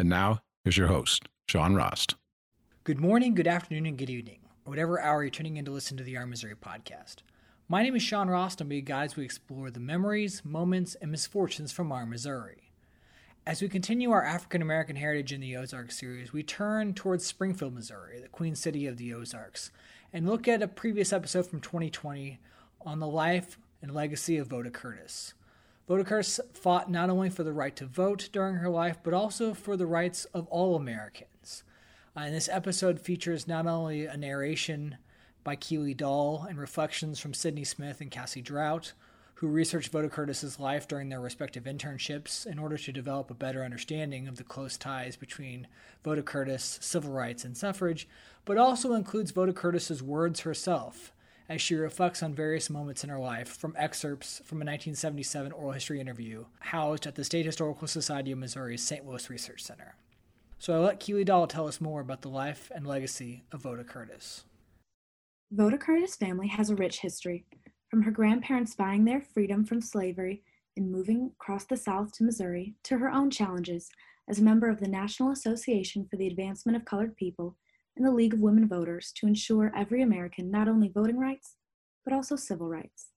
And now, here's your host, Sean Rost. Good morning, good afternoon, and good evening, whatever hour you're tuning in to listen to the Our Missouri podcast. My name is Sean Rost, and we guys we explore the memories, moments, and misfortunes from our Missouri. As we continue our African American heritage in the Ozarks series, we turn towards Springfield, Missouri, the queen city of the Ozarks, and look at a previous episode from 2020 on the life and legacy of Voda Curtis. Curtis fought not only for the right to vote during her life, but also for the rights of all Americans. Uh, and this episode features not only a narration by Keely Dahl and reflections from Sydney Smith and Cassie Drought, who researched Voda Curtis's life during their respective internships in order to develop a better understanding of the close ties between Voda civil rights, and suffrage, but also includes Voda Curtis's words herself as she reflects on various moments in her life from excerpts from a 1977 oral history interview housed at the State Historical Society of Missouri's St. Louis Research Center. So I let Keely Dahl tell us more about the life and legacy of Voda Curtis. Voda Curtis family has a rich history, from her grandparents buying their freedom from slavery and moving across the South to Missouri to her own challenges as a member of the National Association for the Advancement of Colored People and the League of Women Voters to ensure every American not only voting rights, but also civil rights.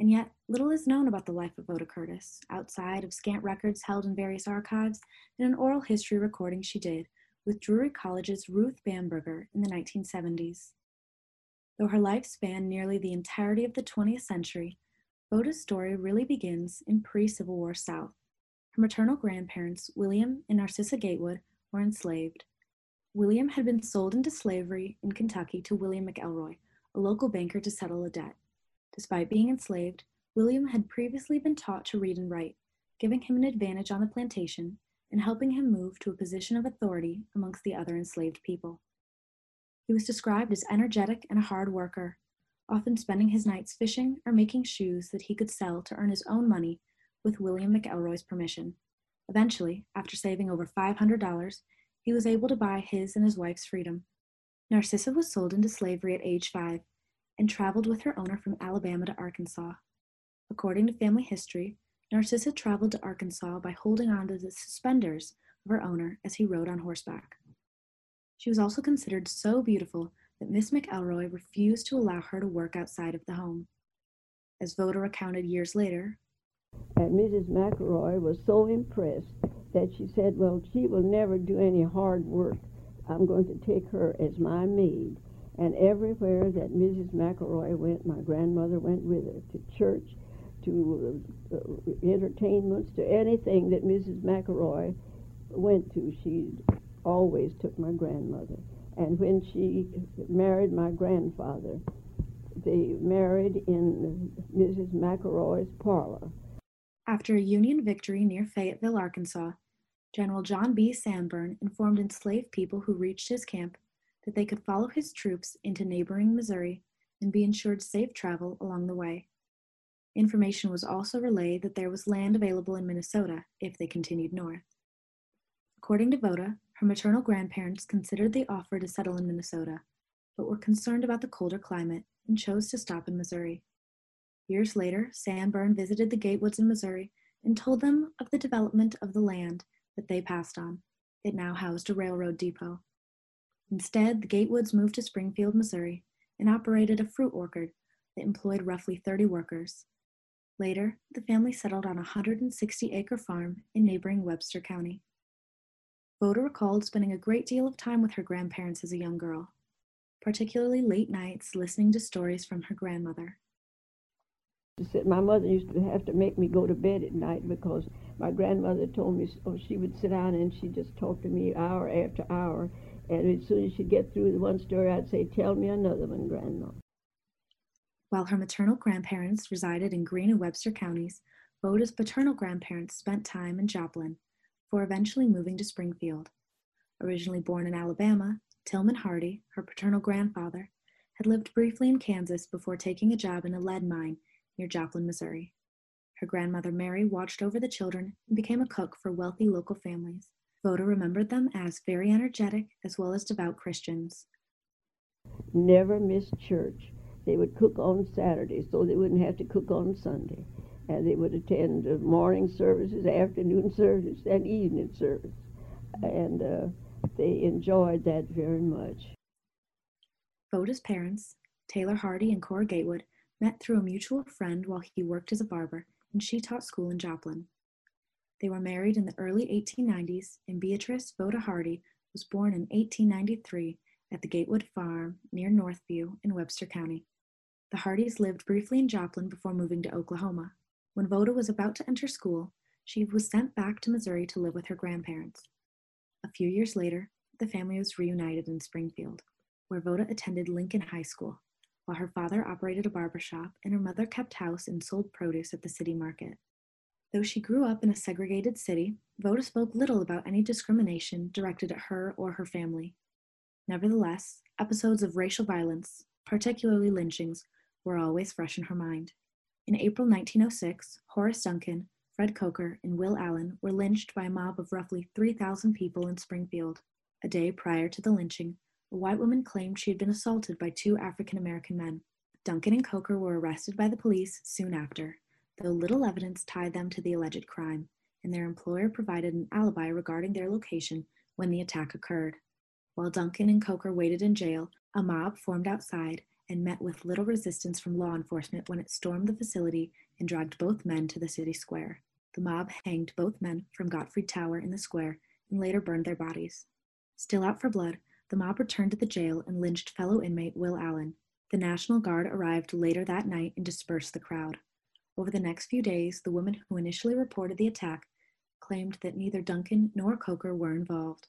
And yet, little is known about the life of Voda Curtis, outside of scant records held in various archives and an oral history recording she did with Drury College's Ruth Bamberger in the 1970s. Though her life spanned nearly the entirety of the 20th century, Voda's story really begins in pre Civil War South. Her maternal grandparents, William and Narcissa Gatewood, were enslaved, William had been sold into slavery in Kentucky to William McElroy, a local banker to settle a debt. Despite being enslaved, William had previously been taught to read and write, giving him an advantage on the plantation and helping him move to a position of authority amongst the other enslaved people. He was described as energetic and a hard worker, often spending his nights fishing or making shoes that he could sell to earn his own money with William McElroy's permission. Eventually, after saving over $500, he was able to buy his and his wife's freedom. Narcissa was sold into slavery at age five and traveled with her owner from Alabama to Arkansas. According to family history, Narcissa traveled to Arkansas by holding on to the suspenders of her owner as he rode on horseback. She was also considered so beautiful that Miss McElroy refused to allow her to work outside of the home. As Voda recounted years later, and Mrs. McElroy was so impressed that she said, Well, she will never do any hard work. I'm going to take her as my maid. And everywhere that Mrs. McElroy went, my grandmother went with her to church, to uh, entertainments, to anything that Mrs. McElroy went to. She always took my grandmother. And when she married my grandfather, they married in Mrs. McElroy's parlor. After a Union victory near Fayetteville, Arkansas, General John B. Sanborn informed enslaved people who reached his camp that they could follow his troops into neighboring Missouri and be ensured safe travel along the way. Information was also relayed that there was land available in Minnesota if they continued north. According to Voda, her maternal grandparents considered the offer to settle in Minnesota, but were concerned about the colder climate and chose to stop in Missouri. Years later, Sanborn visited the Gatewoods in Missouri and told them of the development of the land that they passed on. It now housed a railroad depot. Instead, the Gatewoods moved to Springfield, Missouri, and operated a fruit orchard that employed roughly 30 workers. Later, the family settled on a 160 acre farm in neighboring Webster County. Voda recalled spending a great deal of time with her grandparents as a young girl, particularly late nights listening to stories from her grandmother. My mother used to have to make me go to bed at night because my grandmother told me she would sit down and she'd just talk to me hour after hour. And as soon as she'd get through one story, I'd say, Tell me another one, Grandma. While her maternal grandparents resided in Greene and Webster counties, Voda's paternal grandparents spent time in Joplin, before eventually moving to Springfield. Originally born in Alabama, Tillman Hardy, her paternal grandfather, had lived briefly in Kansas before taking a job in a lead mine near Joplin, Missouri. Her grandmother Mary watched over the children and became a cook for wealthy local families. Voda remembered them as very energetic as well as devout Christians. Never missed church. They would cook on Saturday so they wouldn't have to cook on Sunday. And they would attend morning services, afternoon service, and evening service. And uh, they enjoyed that very much. Voda's parents, Taylor Hardy and Cora Gatewood, met through a mutual friend while he worked as a barber and she taught school in Joplin. They were married in the early 1890s, and Beatrice Voda Hardy was born in 1893 at the Gatewood Farm near Northview in Webster County. The Hardys lived briefly in Joplin before moving to Oklahoma. When Voda was about to enter school, she was sent back to Missouri to live with her grandparents. A few years later, the family was reunited in Springfield, where Voda attended Lincoln High School while her father operated a barber shop and her mother kept house and sold produce at the city market. Though she grew up in a segregated city, Voda spoke little about any discrimination directed at her or her family. Nevertheless, episodes of racial violence, particularly lynchings, were always fresh in her mind. In April 1906, Horace Duncan, Fred Coker, and Will Allen were lynched by a mob of roughly 3,000 people in Springfield. A day prior to the lynching, a white woman claimed she had been assaulted by two African American men. Duncan and Coker were arrested by the police soon after, though little evidence tied them to the alleged crime, and their employer provided an alibi regarding their location when the attack occurred. While Duncan and Coker waited in jail, a mob formed outside and met with little resistance from law enforcement when it stormed the facility and dragged both men to the city square. The mob hanged both men from Gottfried Tower in the square and later burned their bodies. Still out for blood, the mob returned to the jail and lynched fellow inmate Will Allen. The National Guard arrived later that night and dispersed the crowd. Over the next few days, the woman who initially reported the attack claimed that neither Duncan nor Coker were involved.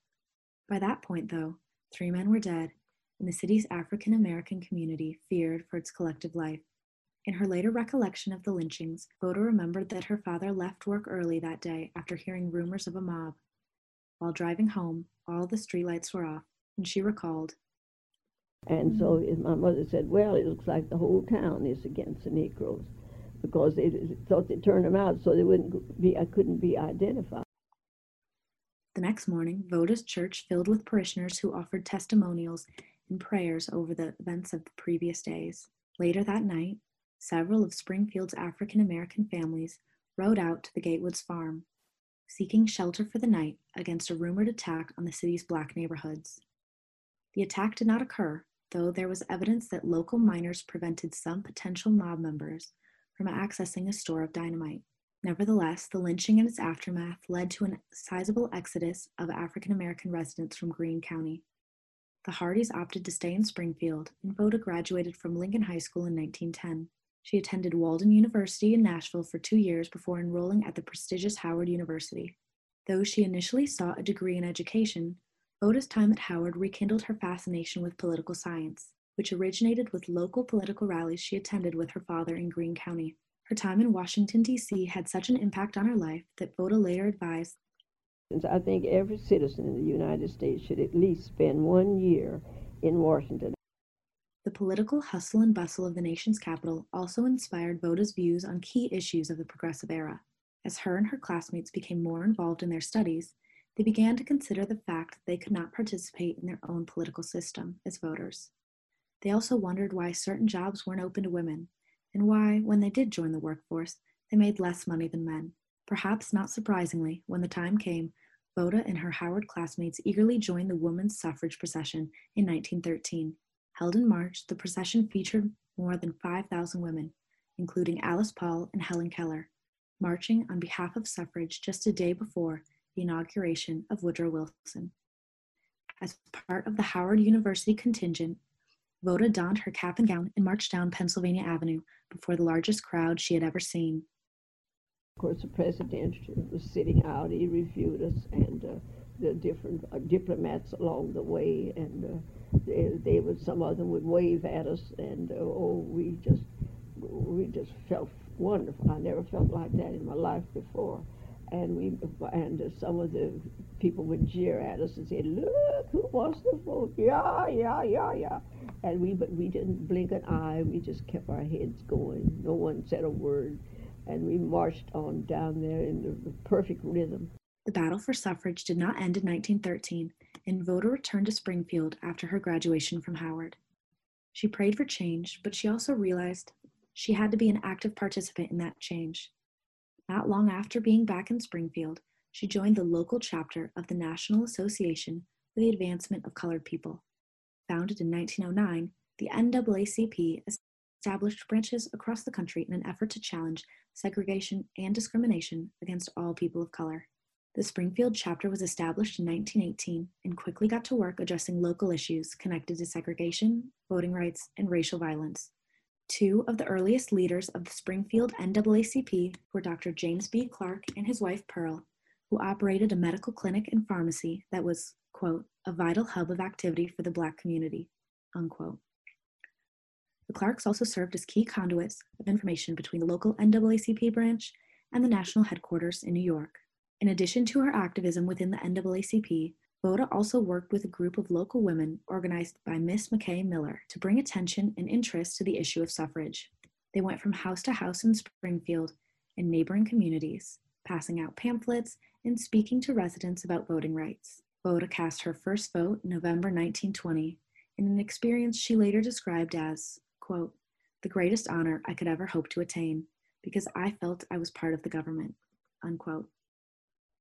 By that point, though, three men were dead, and the city's African American community feared for its collective life. In her later recollection of the lynchings, Voda remembered that her father left work early that day after hearing rumors of a mob. While driving home, all the streetlights were off, and she recalled. And so mm. my mother said, well, it looks like the whole town is against the Negroes because they thought they'd turn them out so they wouldn't be, I couldn't be identified. The next morning, Voda's church filled with parishioners who offered testimonials and prayers over the events of the previous days. Later that night, several of Springfield's African American families rode out to the Gatewoods farm, seeking shelter for the night against a rumored attack on the city's black neighborhoods. The attack did not occur, though there was evidence that local miners prevented some potential mob members from accessing a store of dynamite. Nevertheless, the lynching and its aftermath led to a sizable exodus of African American residents from Greene County. The Hardys opted to stay in Springfield, and Voda graduated from Lincoln High School in 1910. She attended Walden University in Nashville for two years before enrolling at the prestigious Howard University. Though she initially sought a degree in education, Voda's time at Howard rekindled her fascination with political science, which originated with local political rallies she attended with her father in Greene County. Her time in Washington, D.C. had such an impact on her life that Voda later advised I think every citizen in the United States should at least spend one year in Washington. The political hustle and bustle of the nation's capital also inspired Voda's views on key issues of the progressive era. As her and her classmates became more involved in their studies, they began to consider the fact that they could not participate in their own political system as voters. They also wondered why certain jobs weren't open to women, and why, when they did join the workforce, they made less money than men. Perhaps not surprisingly, when the time came, Voda and her Howard classmates eagerly joined the women's suffrage procession in 1913. Held in March, the procession featured more than 5,000 women, including Alice Paul and Helen Keller, marching on behalf of suffrage just a day before inauguration of Woodrow Wilson. As part of the Howard University contingent, Voda donned her cap and gown and marched down Pennsylvania Avenue before the largest crowd she had ever seen. Of course, the president was sitting out. He reviewed us and uh, the different uh, diplomats along the way, and uh, they, they would some of them would wave at us, and uh, oh, we just we just felt wonderful. I never felt like that in my life before and we and some of the people would jeer at us and say, "Look, who wants to vote? Yeah, yeah, yeah, yeah." And we but we didn't blink an eye. We just kept our heads going. No one said a word, and we marched on down there in the, the perfect rhythm. The battle for suffrage did not end in 1913, and Voda returned to Springfield after her graduation from Howard. She prayed for change, but she also realized she had to be an active participant in that change. Not long after being back in Springfield, she joined the local chapter of the National Association for the Advancement of Colored People. Founded in 1909, the NAACP established branches across the country in an effort to challenge segregation and discrimination against all people of color. The Springfield chapter was established in 1918 and quickly got to work addressing local issues connected to segregation, voting rights, and racial violence. Two of the earliest leaders of the Springfield NAACP were Dr. James B. Clark and his wife Pearl, who operated a medical clinic and pharmacy that was, quote, a vital hub of activity for the Black community, unquote. The Clarks also served as key conduits of information between the local NAACP branch and the national headquarters in New York. In addition to her activism within the NAACP, Voda also worked with a group of local women organized by Miss McKay Miller to bring attention and interest to the issue of suffrage. They went from house to house in Springfield and neighboring communities, passing out pamphlets and speaking to residents about voting rights. Voda cast her first vote in November 1920 in an experience she later described as, quote, the greatest honor I could ever hope to attain because I felt I was part of the government, unquote.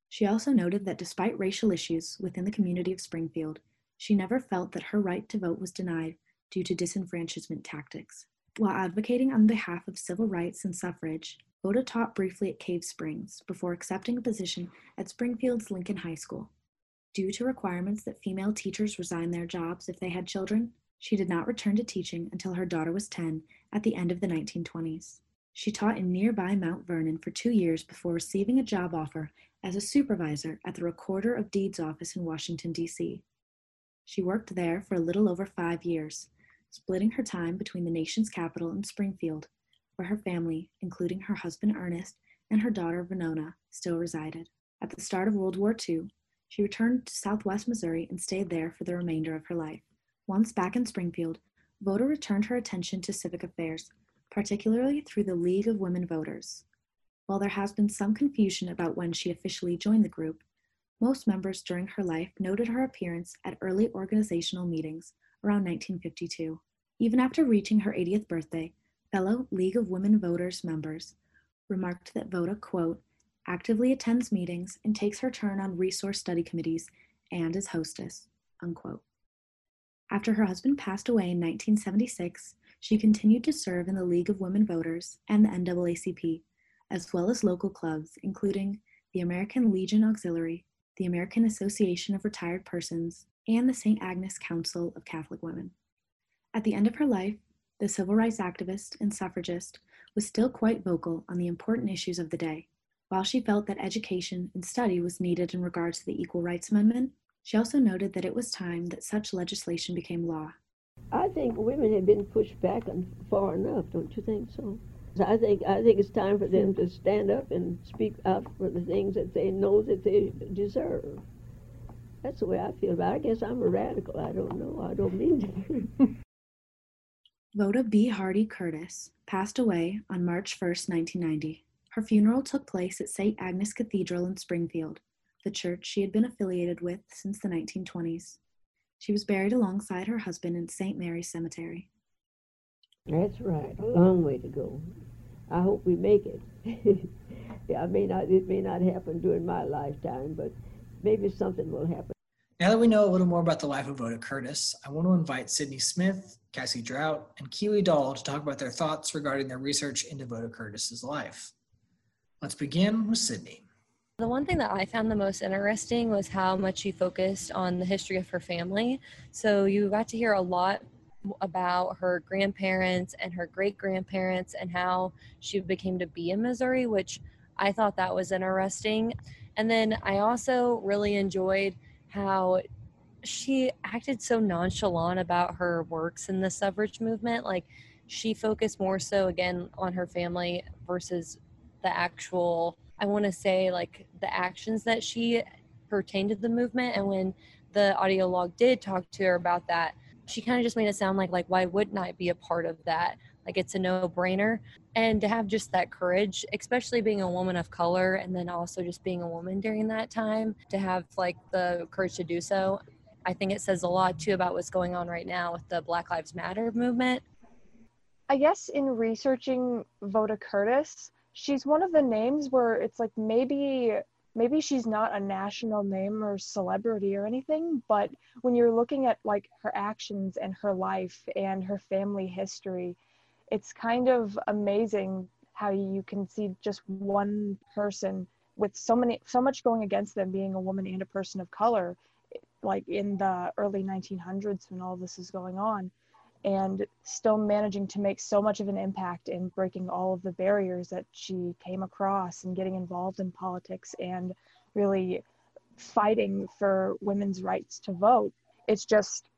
She also noted that despite racial issues within the community of Springfield, she never felt that her right to vote was denied due to disenfranchisement tactics. While advocating on behalf of civil rights and suffrage, Voda taught briefly at Cave Springs before accepting a position at Springfield's Lincoln High School. Due to requirements that female teachers resign their jobs if they had children, she did not return to teaching until her daughter was 10 at the end of the 1920s. She taught in nearby Mount Vernon for two years before receiving a job offer as a supervisor at the Recorder of Deeds office in Washington, D.C. She worked there for a little over five years, splitting her time between the nation's capital and Springfield, where her family, including her husband Ernest and her daughter Venona, still resided. At the start of World War II, she returned to southwest Missouri and stayed there for the remainder of her life. Once back in Springfield, Voda returned her attention to civic affairs, particularly through the League of Women Voters. While there has been some confusion about when she officially joined the group, most members during her life noted her appearance at early organizational meetings around 1952. Even after reaching her 80th birthday, fellow League of Women Voters members remarked that Voda, quote, actively attends meetings and takes her turn on resource study committees and is hostess, unquote. After her husband passed away in 1976, she continued to serve in the League of Women Voters and the NAACP, as well as local clubs, including the American Legion Auxiliary, the American Association of Retired Persons, and the St. Agnes Council of Catholic Women. At the end of her life, the civil rights activist and suffragist was still quite vocal on the important issues of the day. While she felt that education and study was needed in regard to the Equal Rights Amendment, she also noted that it was time that such legislation became law. I think women have been pushed back far enough, don't you think so? I think I think it's time for them to stand up and speak out for the things that they know that they deserve. That's the way I feel about it. I guess I'm a radical. I don't know. I don't mean to be. Voda B. Hardy Curtis passed away on March 1, 1990. Her funeral took place at St. Agnes Cathedral in Springfield, the church she had been affiliated with since the 1920s. She was buried alongside her husband in St. Mary's Cemetery. That's right. A long way to go. I hope we make it. yeah, I may not. It may not happen during my lifetime, but maybe something will happen. Now that we know a little more about the life of Voda Curtis, I want to invite Sydney Smith, Cassie Drought, and Keely Dahl to talk about their thoughts regarding their research into Voda Curtis's life. Let's begin with Sydney. The one thing that I found the most interesting was how much she focused on the history of her family. So you got to hear a lot about her grandparents and her great grandparents and how she became to be in Missouri, which I thought that was interesting. And then I also really enjoyed how she acted so nonchalant about her works in the suffrage movement. Like she focused more so again on her family versus the actual I want to say like the actions that she pertained to the movement. And when the audio log did talk to her about that, she kind of just made it sound like like why wouldn't I be a part of that? Like it's a no brainer. And to have just that courage, especially being a woman of color and then also just being a woman during that time, to have like the courage to do so, I think it says a lot too about what's going on right now with the Black Lives Matter movement. I guess in researching Voda Curtis, she's one of the names where it's like maybe maybe she's not a national name or celebrity or anything, but when you're looking at like her actions and her life and her family history, it's kind of amazing how you can see just one person with so many so much going against them being a woman and a person of color like in the early 1900s when all this is going on and still managing to make so much of an impact in breaking all of the barriers that she came across and getting involved in politics and really fighting for women's rights to vote. It's just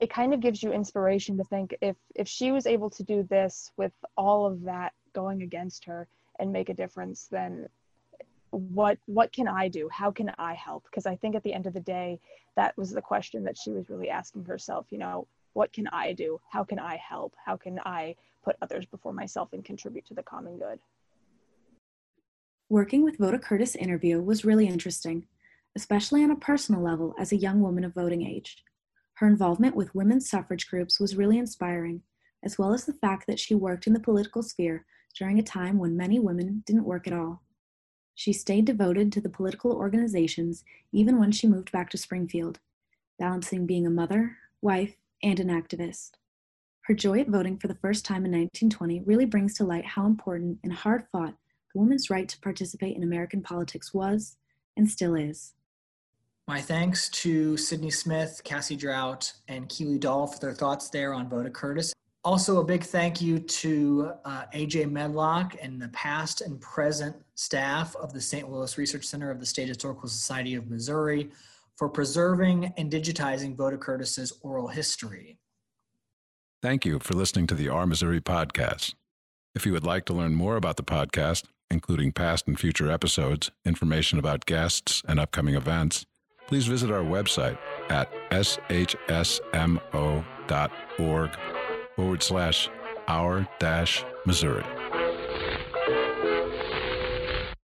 it kind of gives you inspiration to think if if she was able to do this with all of that going against her and make a difference then what what can i do? How can i help? Because i think at the end of the day that was the question that she was really asking herself you know what can i do? How can i help? How can i put others before myself and contribute to the common good? Working with voda curtis interview was really interesting especially on a personal level as a young woman of voting age. Her involvement with women's suffrage groups was really inspiring as well as the fact that she worked in the political sphere during a time when many women didn't work at all. She stayed devoted to the political organizations even when she moved back to Springfield, balancing being a mother, wife, and an activist. Her joy at voting for the first time in 1920 really brings to light how important and hard fought the woman's right to participate in American politics was and still is. My thanks to Sydney Smith, Cassie Drought, and Keely Dahl for their thoughts there on Voda Curtis. Also, a big thank you to uh, AJ Medlock and the past and present staff of the St. Louis Research Center of the State Historical Society of Missouri for preserving and digitizing Voda Curtis's oral history. Thank you for listening to the Our Missouri podcast. If you would like to learn more about the podcast, including past and future episodes, information about guests, and upcoming events, please visit our website at shsmo.org forward slash our dash Missouri.